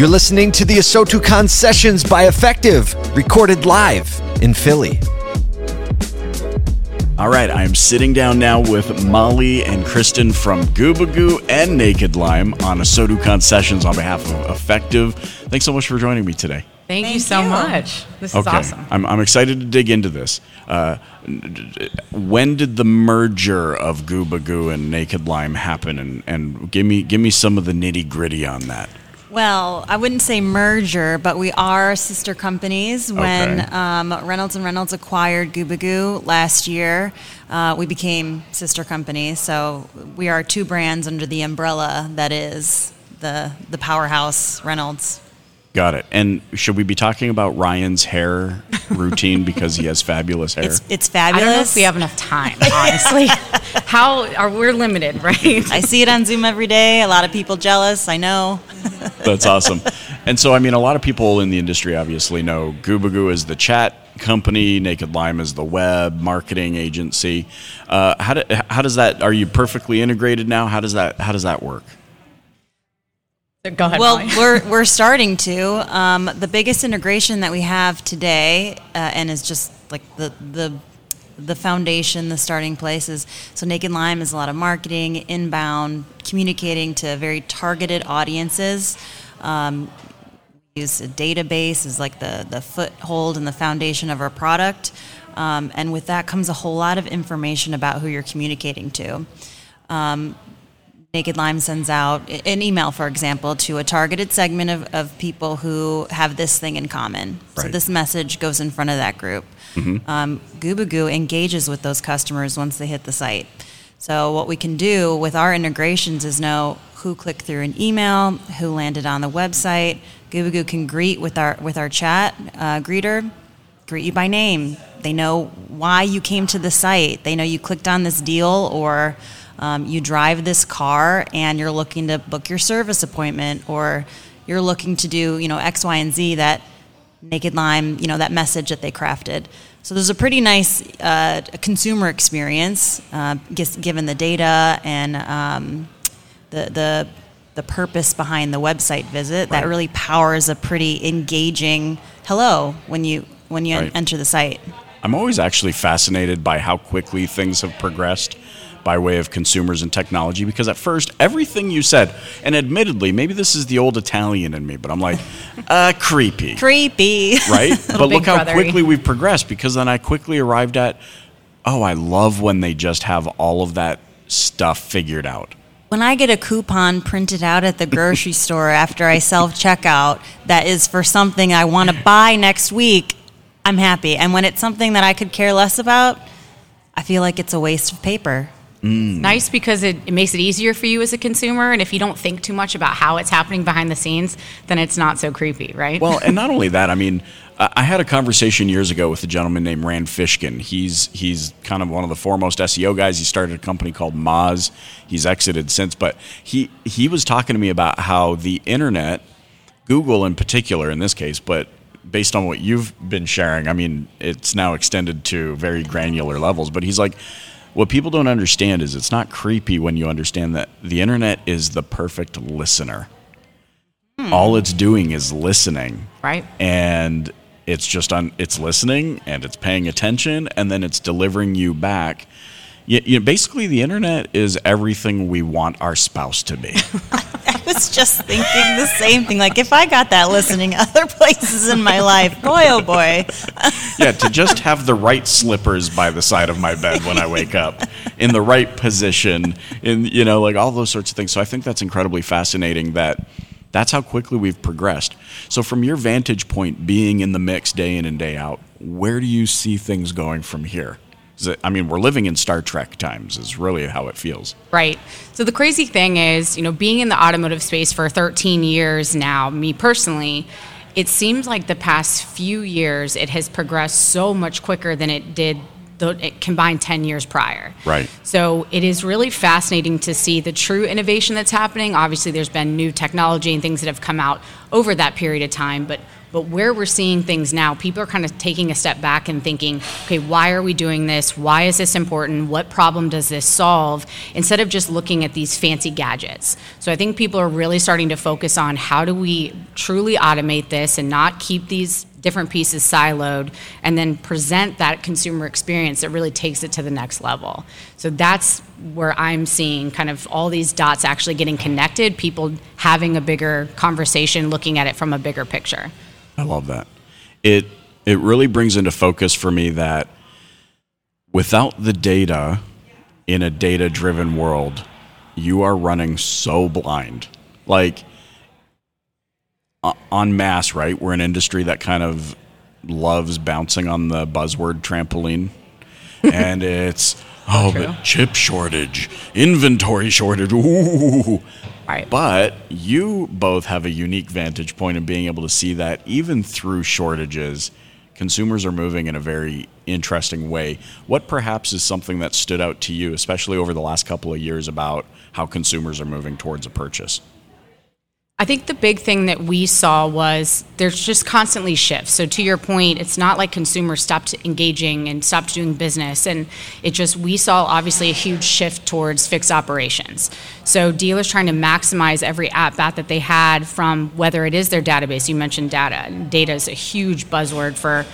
You're listening to the ASOTUCON Sessions by Effectv, recorded live in Philly. All right, I am sitting down now with Molly and Kristen from Gubagoo and Naked Lime on ASOTUCON Sessions on behalf of Effectv. Thanks so much for joining me today. Thank, Thank you so you. much. This is awesome. I'm, I'm excited to dig into this. Uh, when did the merger of Gubagoo and Naked Lime happen? And, and give me give me some of the nitty gritty on that. Well, I wouldn't say merger, but we are sister companies. When Okay. um, Reynolds and Reynolds acquired Gubagoo last year, uh, we became sister companies. So we are two brands under the umbrella that is the the powerhouse Reynolds. Got it. And should we be talking about Ryan's hair routine because he has fabulous hair? It's it's I fabulous. don't know if we have enough time, honestly. How are we're limited, right? I see it on Zoom every day. A lot of people jealous. I know. That's awesome. And so, I mean, a lot of people in the industry obviously know Gubagoo is the chat company, Naked Lime is the web marketing agency. Uh, how, do, how does that? Are you perfectly integrated now? How does that? How does that work? Go ahead. Well, we're we're starting to. Um, the biggest integration that we have today, uh, and is just like the the the foundation, the starting place is so Naked Lime is a lot of marketing, inbound, communicating to very targeted audiences. Um, we use a database as like the the foothold and the foundation of our product, um, and with that comes a whole lot of information about who you're communicating to. Naked Lime sends out an email, for example, to a targeted segment of, of people who have this thing in common. So this message goes in front of that group. Um, Gubagoo engages with those customers once they hit the site. So what we can do with our integrations is know who clicked through an email, who landed on the website. Gubagoo can greet with our with our chat uh, greeter, greet you by name. They know why you came to the site. They know you clicked on this deal or um, you drive this car and you're looking to book your service appointment or you're looking to do you know X, Y, and Z that Naked Lime, you know, that message that they crafted. So there's a pretty nice uh, consumer experience, uh, given the data and um, the the the purpose behind the website visit. That really powers a pretty engaging hello when you when you Right. enter the site. I'm always actually fascinated by how quickly things have progressed by way of consumers and technology because at first everything you said and admittedly maybe this is the old italian in me but i'm like uh creepy Creepy. right? but look how brothery. quickly we've progressed because then I quickly arrived at, oh, I love when they just have all of that stuff figured out. When I get a coupon printed out at the grocery store after I self checkout that is for something I want to buy next week, I'm happy. And when it's something that I could care less about, I feel like it's a waste of paper. Mm. nice because it, it makes it easier for you as a consumer, and if you don't think too much about how it's happening behind the scenes, then it's not so creepy, right? Well, and not only that, I mean, I I had a conversation years ago with a gentleman named Rand Fishkin. He's he's kind of one of the foremost SEO guys. He started a company called Moz. He's exited since, but he he was talking to me about how the internet, Google in particular, in this case, but based on what you've been sharing, I mean, it's now extended to very granular levels. But he's like, what people don't understand is it's not creepy when you understand that the internet is the perfect listener. Hmm. All it's doing is listening right? and it's just on it's listening and it's paying attention and then it's delivering you back you, you know, basically the internet is everything we want our spouse to be I was just thinking the same thing. Like, if I got that listening other places in my life, boy, oh boy. yeah to just have the right slippers by the side of my bed when i wake up in the right position in you know like all those sorts of things so i think that's incredibly fascinating that that's how quickly we've progressed so from your vantage point being in the mix day in and day out where do you see things going from here i mean we're living in star trek times is really how it feels Right. So the crazy thing is, you know, being in the automotive space for 13 years now, me personally, it seems like the past few years it has progressed so much quicker than it did the it combined 10 years prior. Right. So it is really fascinating to see the true innovation that's happening. Obviously there's been new technology and things that have come out over that period of time, but But where we're seeing things now, people are kind of taking a step back and thinking, okay, why are we doing this? Why is this important? What problem does this solve? Instead of just looking at these fancy gadgets. So I think people are really starting to focus on how do we truly automate this and not keep these different pieces siloed and then present that consumer experience that really takes it to the next level. So that's where I'm seeing kind of all these dots actually getting connected, people having a bigger conversation, looking at it from a bigger picture. I love that. It it really brings into focus for me that without the data in a data driven world, you are running so blind. Like on mass, right? We're an industry that kind of loves bouncing on the buzzword trampoline. and it's oh, True. but chip shortage, inventory shortage. Ooh. But you both have a unique vantage point in being able to see that even through shortages, consumers are moving in a very interesting way. What perhaps is something that stood out to you, especially over the last couple of years, about how consumers are moving towards a purchase? I think the big thing that we saw was there's just constantly shifts. So to your point, it's not like consumers stopped engaging and stopped doing business, and it just we saw obviously a huge shift towards fixed operations. So dealers trying to maximize every at bat that they had from whether it is their database. You mentioned data. Data is a huge buzzword for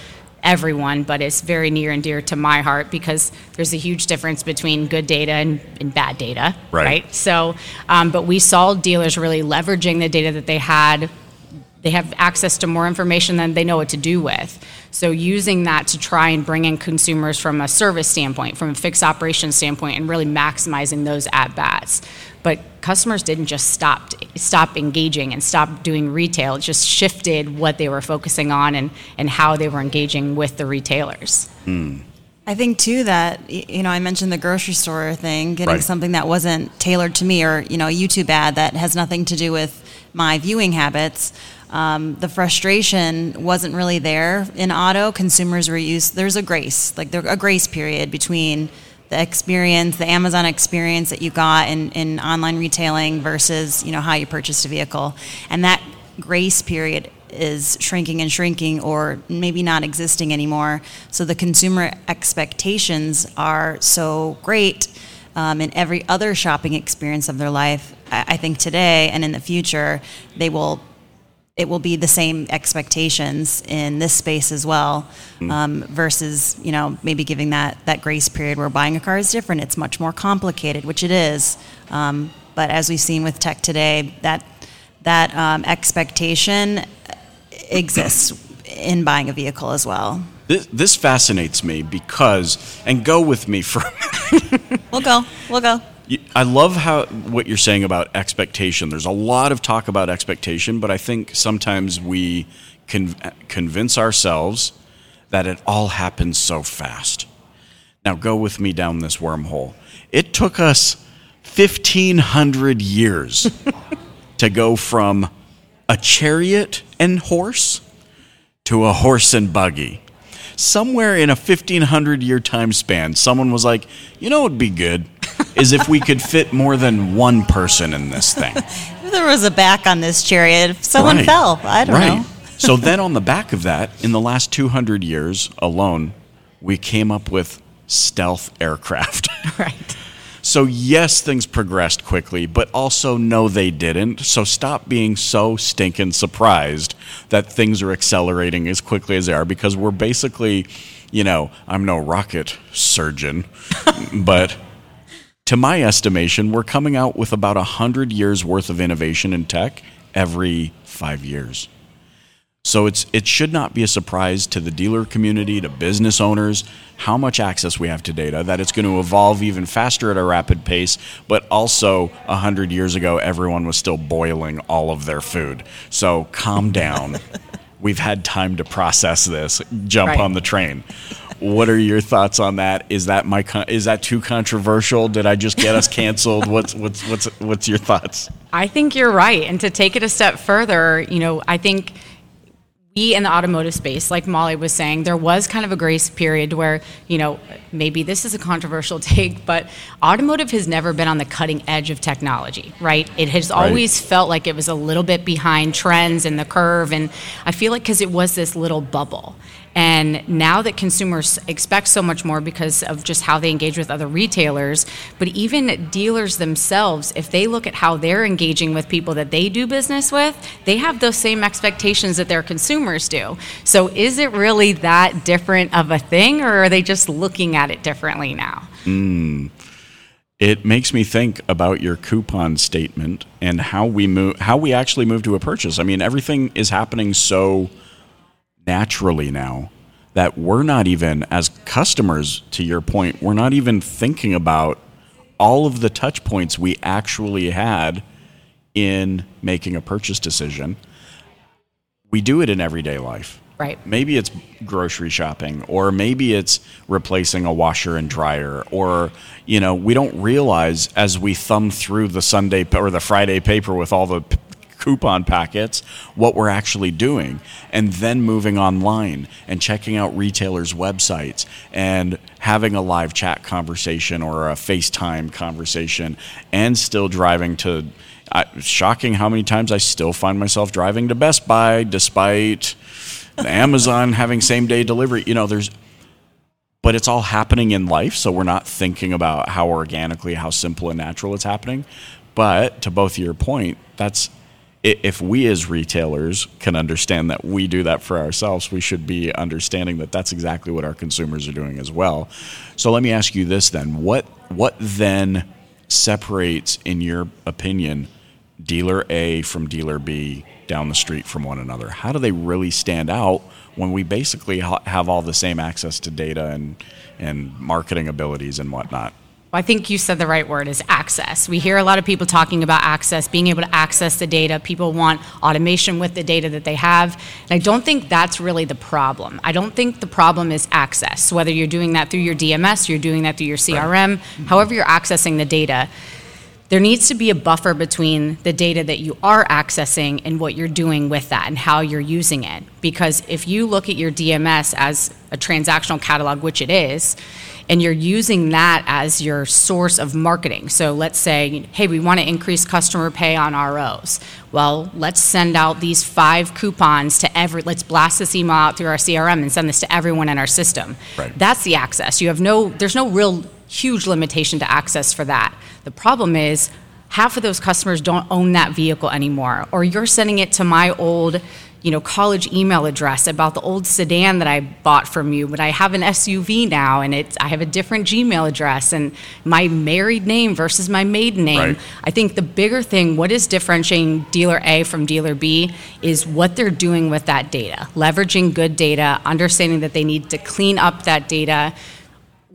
everyone, but it's very near and dear to my heart because there's a huge difference between good data and, and bad data, right? right? So, um, but we saw dealers really leveraging the data that they had. They have access to more information than they know what to do with. So, using that to try and bring in consumers from a service standpoint, from a fixed operation standpoint, and really maximizing those at bats but customers didn't just stop stop engaging and stop doing retail. It just shifted what they were focusing on and, and how they were engaging with the retailers. Mm. I think too that you know I mentioned the grocery store thing, getting right. something that wasn't tailored to me, or you know a YouTube ad that has nothing to do with my viewing habits. Um, the frustration wasn't really there in auto. Consumers were used. There's a grace, like there a grace period between the experience, the Amazon experience that you got in, in online retailing versus you know how you purchased a vehicle, and that grace period is shrinking and shrinking or maybe not existing anymore. So the consumer expectations are so great um, in every other shopping experience of their life. I think today and in the future, they will it will be the same expectations in this space as well mm. um, versus you know maybe giving that that grace period where buying a car is different. It's much more complicated which it is. Um, but as we've seen with tech today that that um, expectation exists in buying a vehicle as well. This, this fascinates me because and go with me for we'll go. We'll go I love how what you're saying about expectation. There's a lot of talk about expectation, but I think sometimes we con- convince ourselves that it all happens so fast. Now go with me down this wormhole. It took us 1500 years to go from a chariot and horse to a horse and buggy. Somewhere in a 1500 year time span, someone was like, you know, it'd be good is if we could fit more than one person in this thing. if there was a back on this chariot, if someone right. fell, I don't right. know. so then on the back of that, in the last 200 years alone, we came up with stealth aircraft. right. So, yes, things progressed quickly, but also no, they didn't. So, stop being so stinking surprised that things are accelerating as quickly as they are because we're basically, you know, I'm no rocket surgeon, but to my estimation, we're coming out with about 100 years worth of innovation in tech every five years. So it's, it should not be a surprise to the dealer community, to business owners, how much access we have to data, that it's going to evolve even faster at a rapid pace, but also 100 years ago, everyone was still boiling all of their food. So calm down. We've had time to process this, jump right. on the train. What are your thoughts on that? Is that my is that too controversial? Did I just get us canceled? what's what's what's what's your thoughts? I think you're right. And to take it a step further, you know, I think we in the automotive space, like Molly was saying, there was kind of a grace period where, you know, maybe this is a controversial take, but automotive has never been on the cutting edge of technology, right? It has Right. always felt like it was a little bit behind trends and the curve. And I feel like because it was this little bubble. And now that consumers expect so much more because of just how they engage with other retailers, but even dealers themselves, if they look at how they're engaging with people that they do business with, they have those same expectations that their consumers do. So is it really that different of a thing, or are they just looking at it differently now? Hmm. it makes me think about your coupon statement and how we move how we actually move to a purchase. I mean, everything is happening so naturally now that we're not even as customers to your point, we're not even thinking about all of the touch points we actually had in making a purchase decision. We do it in everyday life. Right. Maybe it's grocery shopping, or maybe it's replacing a washer and dryer, or you know, we don't realize as we thumb through the Sunday or the Friday paper with all the coupon packets what we're actually doing, and then moving online and checking out retailers' websites and having a live chat conversation or a FaceTime conversation, and still driving to. I shocking how many times I still find myself driving to Best Buy despite Amazon having same day delivery. You know, there's, but it's all happening in life. So we're not thinking about how organically, how simple and natural it's happening. But to both your point, that's if we as retailers can understand that we do that for ourselves, we should be understanding that that's exactly what our consumers are doing as well. So let me ask you this then: what what then separates, in your opinion, dealer A from dealer B down the street from one another? How do they really stand out when we basically ha- have all the same access to data and and marketing abilities and whatnot? I think you said the right word is access. We hear a lot of people talking about access, being able to access the data. People want automation with the data that they have. And I don't think that's really the problem. I don't think the problem is access. Whether you're doing that through your DMS, you're doing that through your CRM, however you're accessing the data, there needs to be a buffer between the data that you are accessing and what you're doing with that and how you're using it. Because if you look at your DMS as a transactional catalog, which it is, and you're using that as your source of marketing. So let's say, hey, we want to increase customer pay on ROs. Well, let's send out these five coupons to every, let's blast this email out through our CRM and send this to everyone in our system. Right. That's the access. You have no, there's no real huge limitation to access for that. The problem is half of those customers don't own that vehicle anymore, or you're sending it to my old, you know, college email address about the old sedan that I bought from you, but I have an SUV now, and it's I have a different Gmail address and my married name versus my maiden name. Right. I think the bigger thing, what is differentiating dealer A from dealer B, is what they're doing with that data, leveraging good data, understanding that they need to clean up that data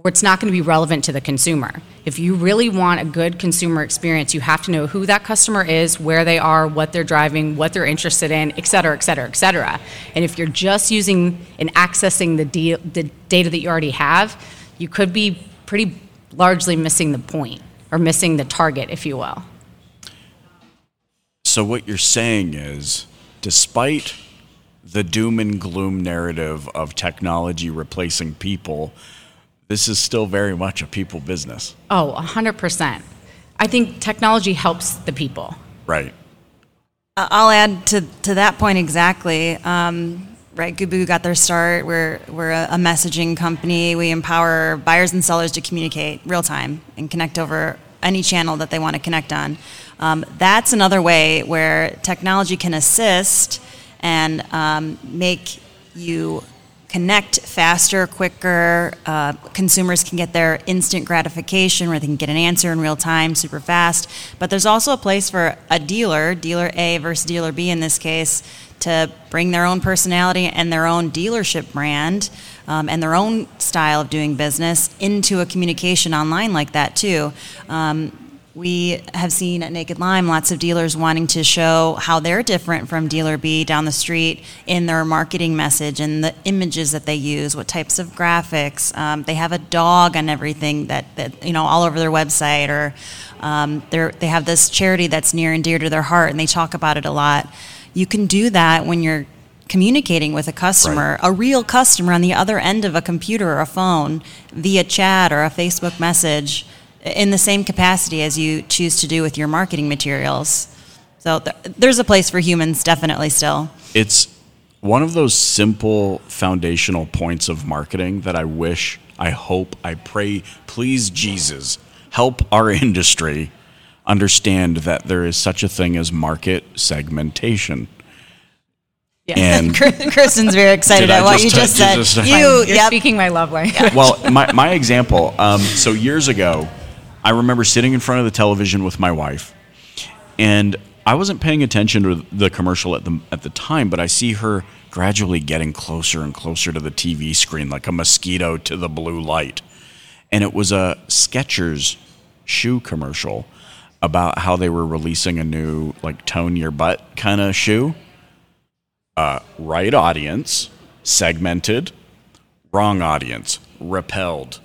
it's not going to be relevant to the consumer. If you really want a good consumer experience, you have to know who that customer is, where they are, what they're driving, what they're interested in, et cetera, et cetera, et cetera. And if you're just using and accessing the, the data that you already have, you could be pretty largely missing the point or missing the target, if you will. So what you're saying is, despite the doom and gloom narrative of technology replacing people, this is still very much a people business. Oh, 100%. I think technology helps the people. Right. I- I'll add to, to that point exactly. Um, right, Gubu got their start. We're, we're a, a messaging company. We empower buyers and sellers to communicate real time and connect over any channel that they want to connect on. Um, that's another way where technology can assist and um, make you connect faster, quicker. Uh, consumers can get their instant gratification where they can get an answer in real time, super fast. But there's also a place for a dealer, dealer A versus dealer B in this case, to bring their own personality and their own dealership brand um, and their own style of doing business into a communication online like that too. Um, we have seen at Naked Lime lots of dealers wanting to show how they're different from dealer B down the street in their marketing message and the images that they use, what types of graphics. Um, they have a dog on everything that, that you know all over their website, or um, they have this charity that's near and dear to their heart, and they talk about it a lot. You can do that when you're communicating with a customer, a real customer on the other end of a computer or a phone via chat or a Facebook message in the same capacity as you choose to do with your marketing materials. So th- there's a place for humans definitely still. It's one of those simple foundational points of marketing that I wish, I hope, I pray, please Jesus, help our industry understand that there is such a thing as market segmentation. Yeah. And Kristen's very excited Did I at what just you touch- just said. just- you, You're yep. speaking my love language. well, my, my example. Um, so years ago, I remember sitting in front of the television with my wife, and I wasn't paying attention to the commercial at the at the time, but I see her gradually getting closer and closer to the TV screen, like a mosquito to the blue light. And it was a Skechers shoe commercial about how they were releasing a new like tone your butt kind of shoe. Uh, right audience, segmented, wrong audience, repelled.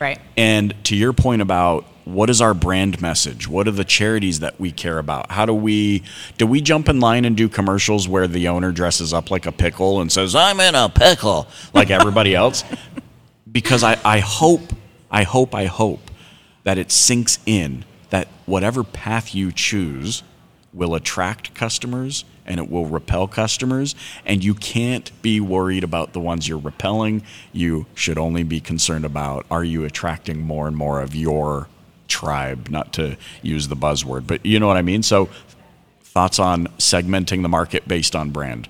Right. And to your point about what is our brand message? What are the charities that we care about? How do we do we jump in line and do commercials where the owner dresses up like a pickle and says, I'm in a pickle, like everybody else? Because I, I hope, I hope, I hope that it sinks in that whatever path you choose will attract customers and it will repel customers. And you can't be worried about the ones you're repelling. You should only be concerned about are you attracting more and more of your tribe, not to use the buzzword, but you know what I mean? So, thoughts on segmenting the market based on brand?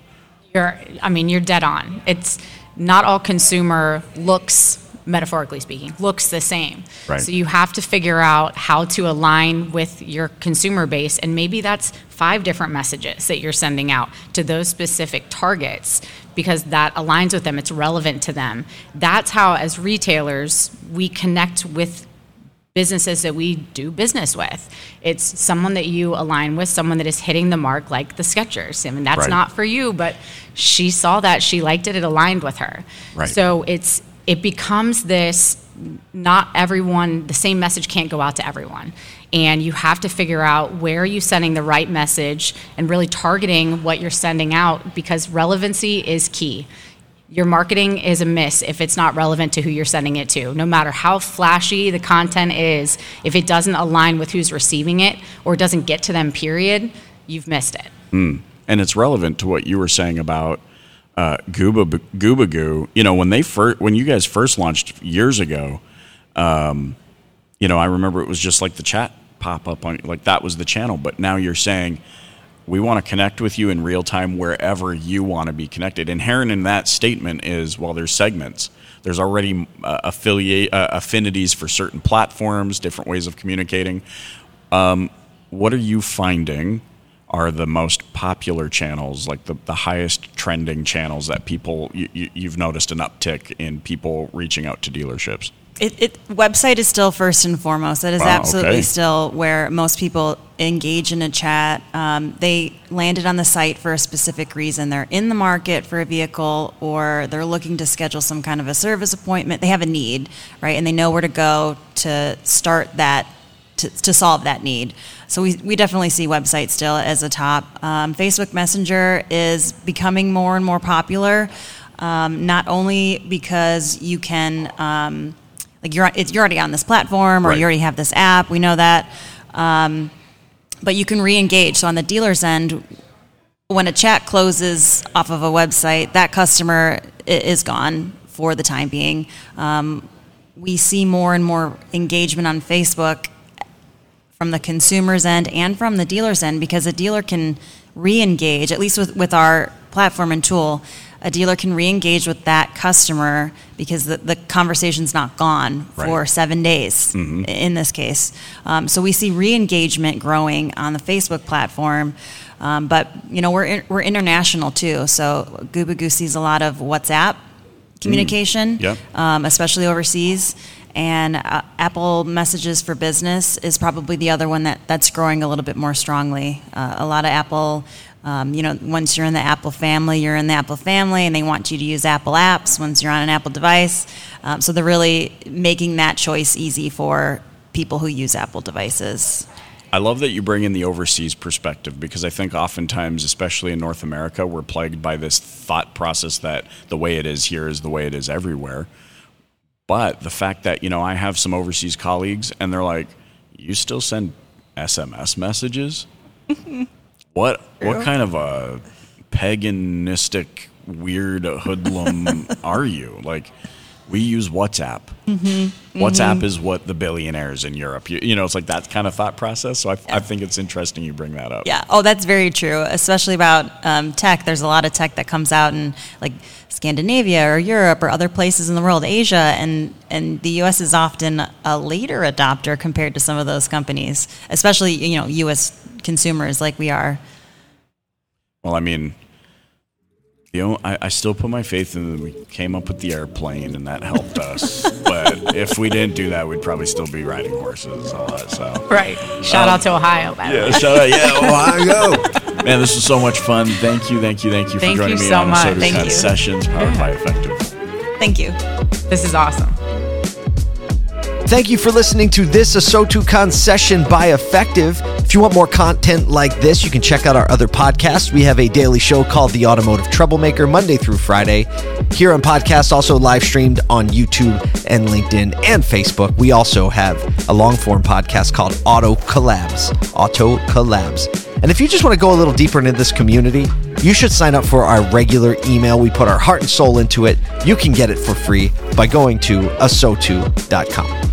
You're, I mean, you're dead on. It's not all consumer looks, metaphorically speaking, looks the same. Right. So you have to figure out how to align with your consumer base, and maybe that's five different messages that you're sending out to those specific targets because that aligns with them. It's relevant to them. That's how, as retailers, we connect with businesses that we do business with. It's someone that you align with, someone that is hitting the mark like the Skechers. I mean, that's Right. not for you, but she saw that, she liked it, it aligned with her. Right. So it's it becomes this not everyone the same message can't go out to everyone. And you have to figure out where are you sending the right message and really targeting what you're sending out because relevancy is key your marketing is a miss if it's not relevant to who you're sending it to. No matter how flashy the content is, if it doesn't align with who's receiving it or doesn't get to them, period, you've missed it. and it's relevant to what you were saying about uh, Gooba Gooba Goo. You know, when they first, when you guys first launched years ago, um, you know, I remember it was just like the chat pop up on, like that was the channel. But now you're saying we want to connect with you in real time wherever you want to be connected. Inherent in that statement is well, there's segments. There's already uh, affiliate uh, affinities for certain platforms, different ways of communicating. Um, what are you finding are the most popular channels, like the, the highest trending channels that people you, you've noticed an uptick in people reaching out to dealerships? It, it website is still first and foremost. That is Wow, absolutely okay. still where most people engage in a chat. Um, they landed on the site for a specific reason. They're in the market for a vehicle, or they're looking to schedule some kind of a service appointment. They have a need, right, and they know where to go to start that to, to solve that need. So we, we definitely see website still as a top. Um, Facebook Messenger is becoming more and more popular, um, not only because you can, um, like you're, it's, you're already on this platform or Right. you already have this app, we know that. Um, but you can re-engage. So on the dealer's end, when a chat closes off of a website, that customer is gone for the time being. Um, we see more and more engagement on Facebook from the consumer's end and from the dealer's end because a dealer can re-engage, at least with, with our platform and tool, a dealer can re-engage with that customer because the, the conversation's not gone for Right. seven days in this case. Um, so we see re-engagement growing on the Facebook platform. Um, but you know we're in, we're international too, so Gubagoo sees a lot of WhatsApp communication, Yep. um, especially overseas. And uh, Apple Messages for Business is probably the other one that, that's growing a little bit more strongly. Uh, a lot of Apple, um, you know, once you're in the Apple family, you're in the Apple family, and they want you to use Apple apps once you're on an Apple device. Um, so they're really making that choice easy for people who use Apple devices. I love that you bring in the overseas perspective because I think oftentimes, especially in North America, we're plagued by this thought process that the way it is here is the way it is everywhere. But the fact that, you know, I have some overseas colleagues and they're like, you still send SMS messages? what what kind of a paganistic weird hoodlum are you? Like we use WhatsApp. Mm-hmm. WhatsApp mm-hmm. is what the billionaires in Europe, you, you, know, it's like that kind of thought process. So I, yeah. I, think it's interesting you bring that up. Yeah. Oh, that's very true, especially about um, tech. There's a lot of tech that comes out in like Scandinavia or Europe or other places in the world, Asia, and, and the U.S. is often a later adopter compared to some of those companies, especially, you know, U.S. consumers like we are. Well, I mean, you know, I, I, still put my faith in that we came up with the airplane and that helped us. but if we didn't do that, we'd probably still be riding horses and all that. So right. Shout um, out to Ohio. By yeah. Shout out. Yeah, Ohio. Man, this was so much fun. Thank you, thank you, thank you thank for joining you me so on much. Thank you. Sessions powered by Effectv. Thank you. This is awesome. Thank you for listening to this ASOTUCON session by Effectv. If you want more content like this, you can check out our other podcasts. We have a daily show called The Automotive Troublemaker, Monday through Friday. Here on podcast, also live streamed on YouTube and LinkedIn and Facebook. We also have a long form podcast called Auto Collabs. Auto Collabs. And if you just want to go a little deeper into this community, you should sign up for our regular email. We put our heart and soul into it. You can get it for free by going to asotu.com.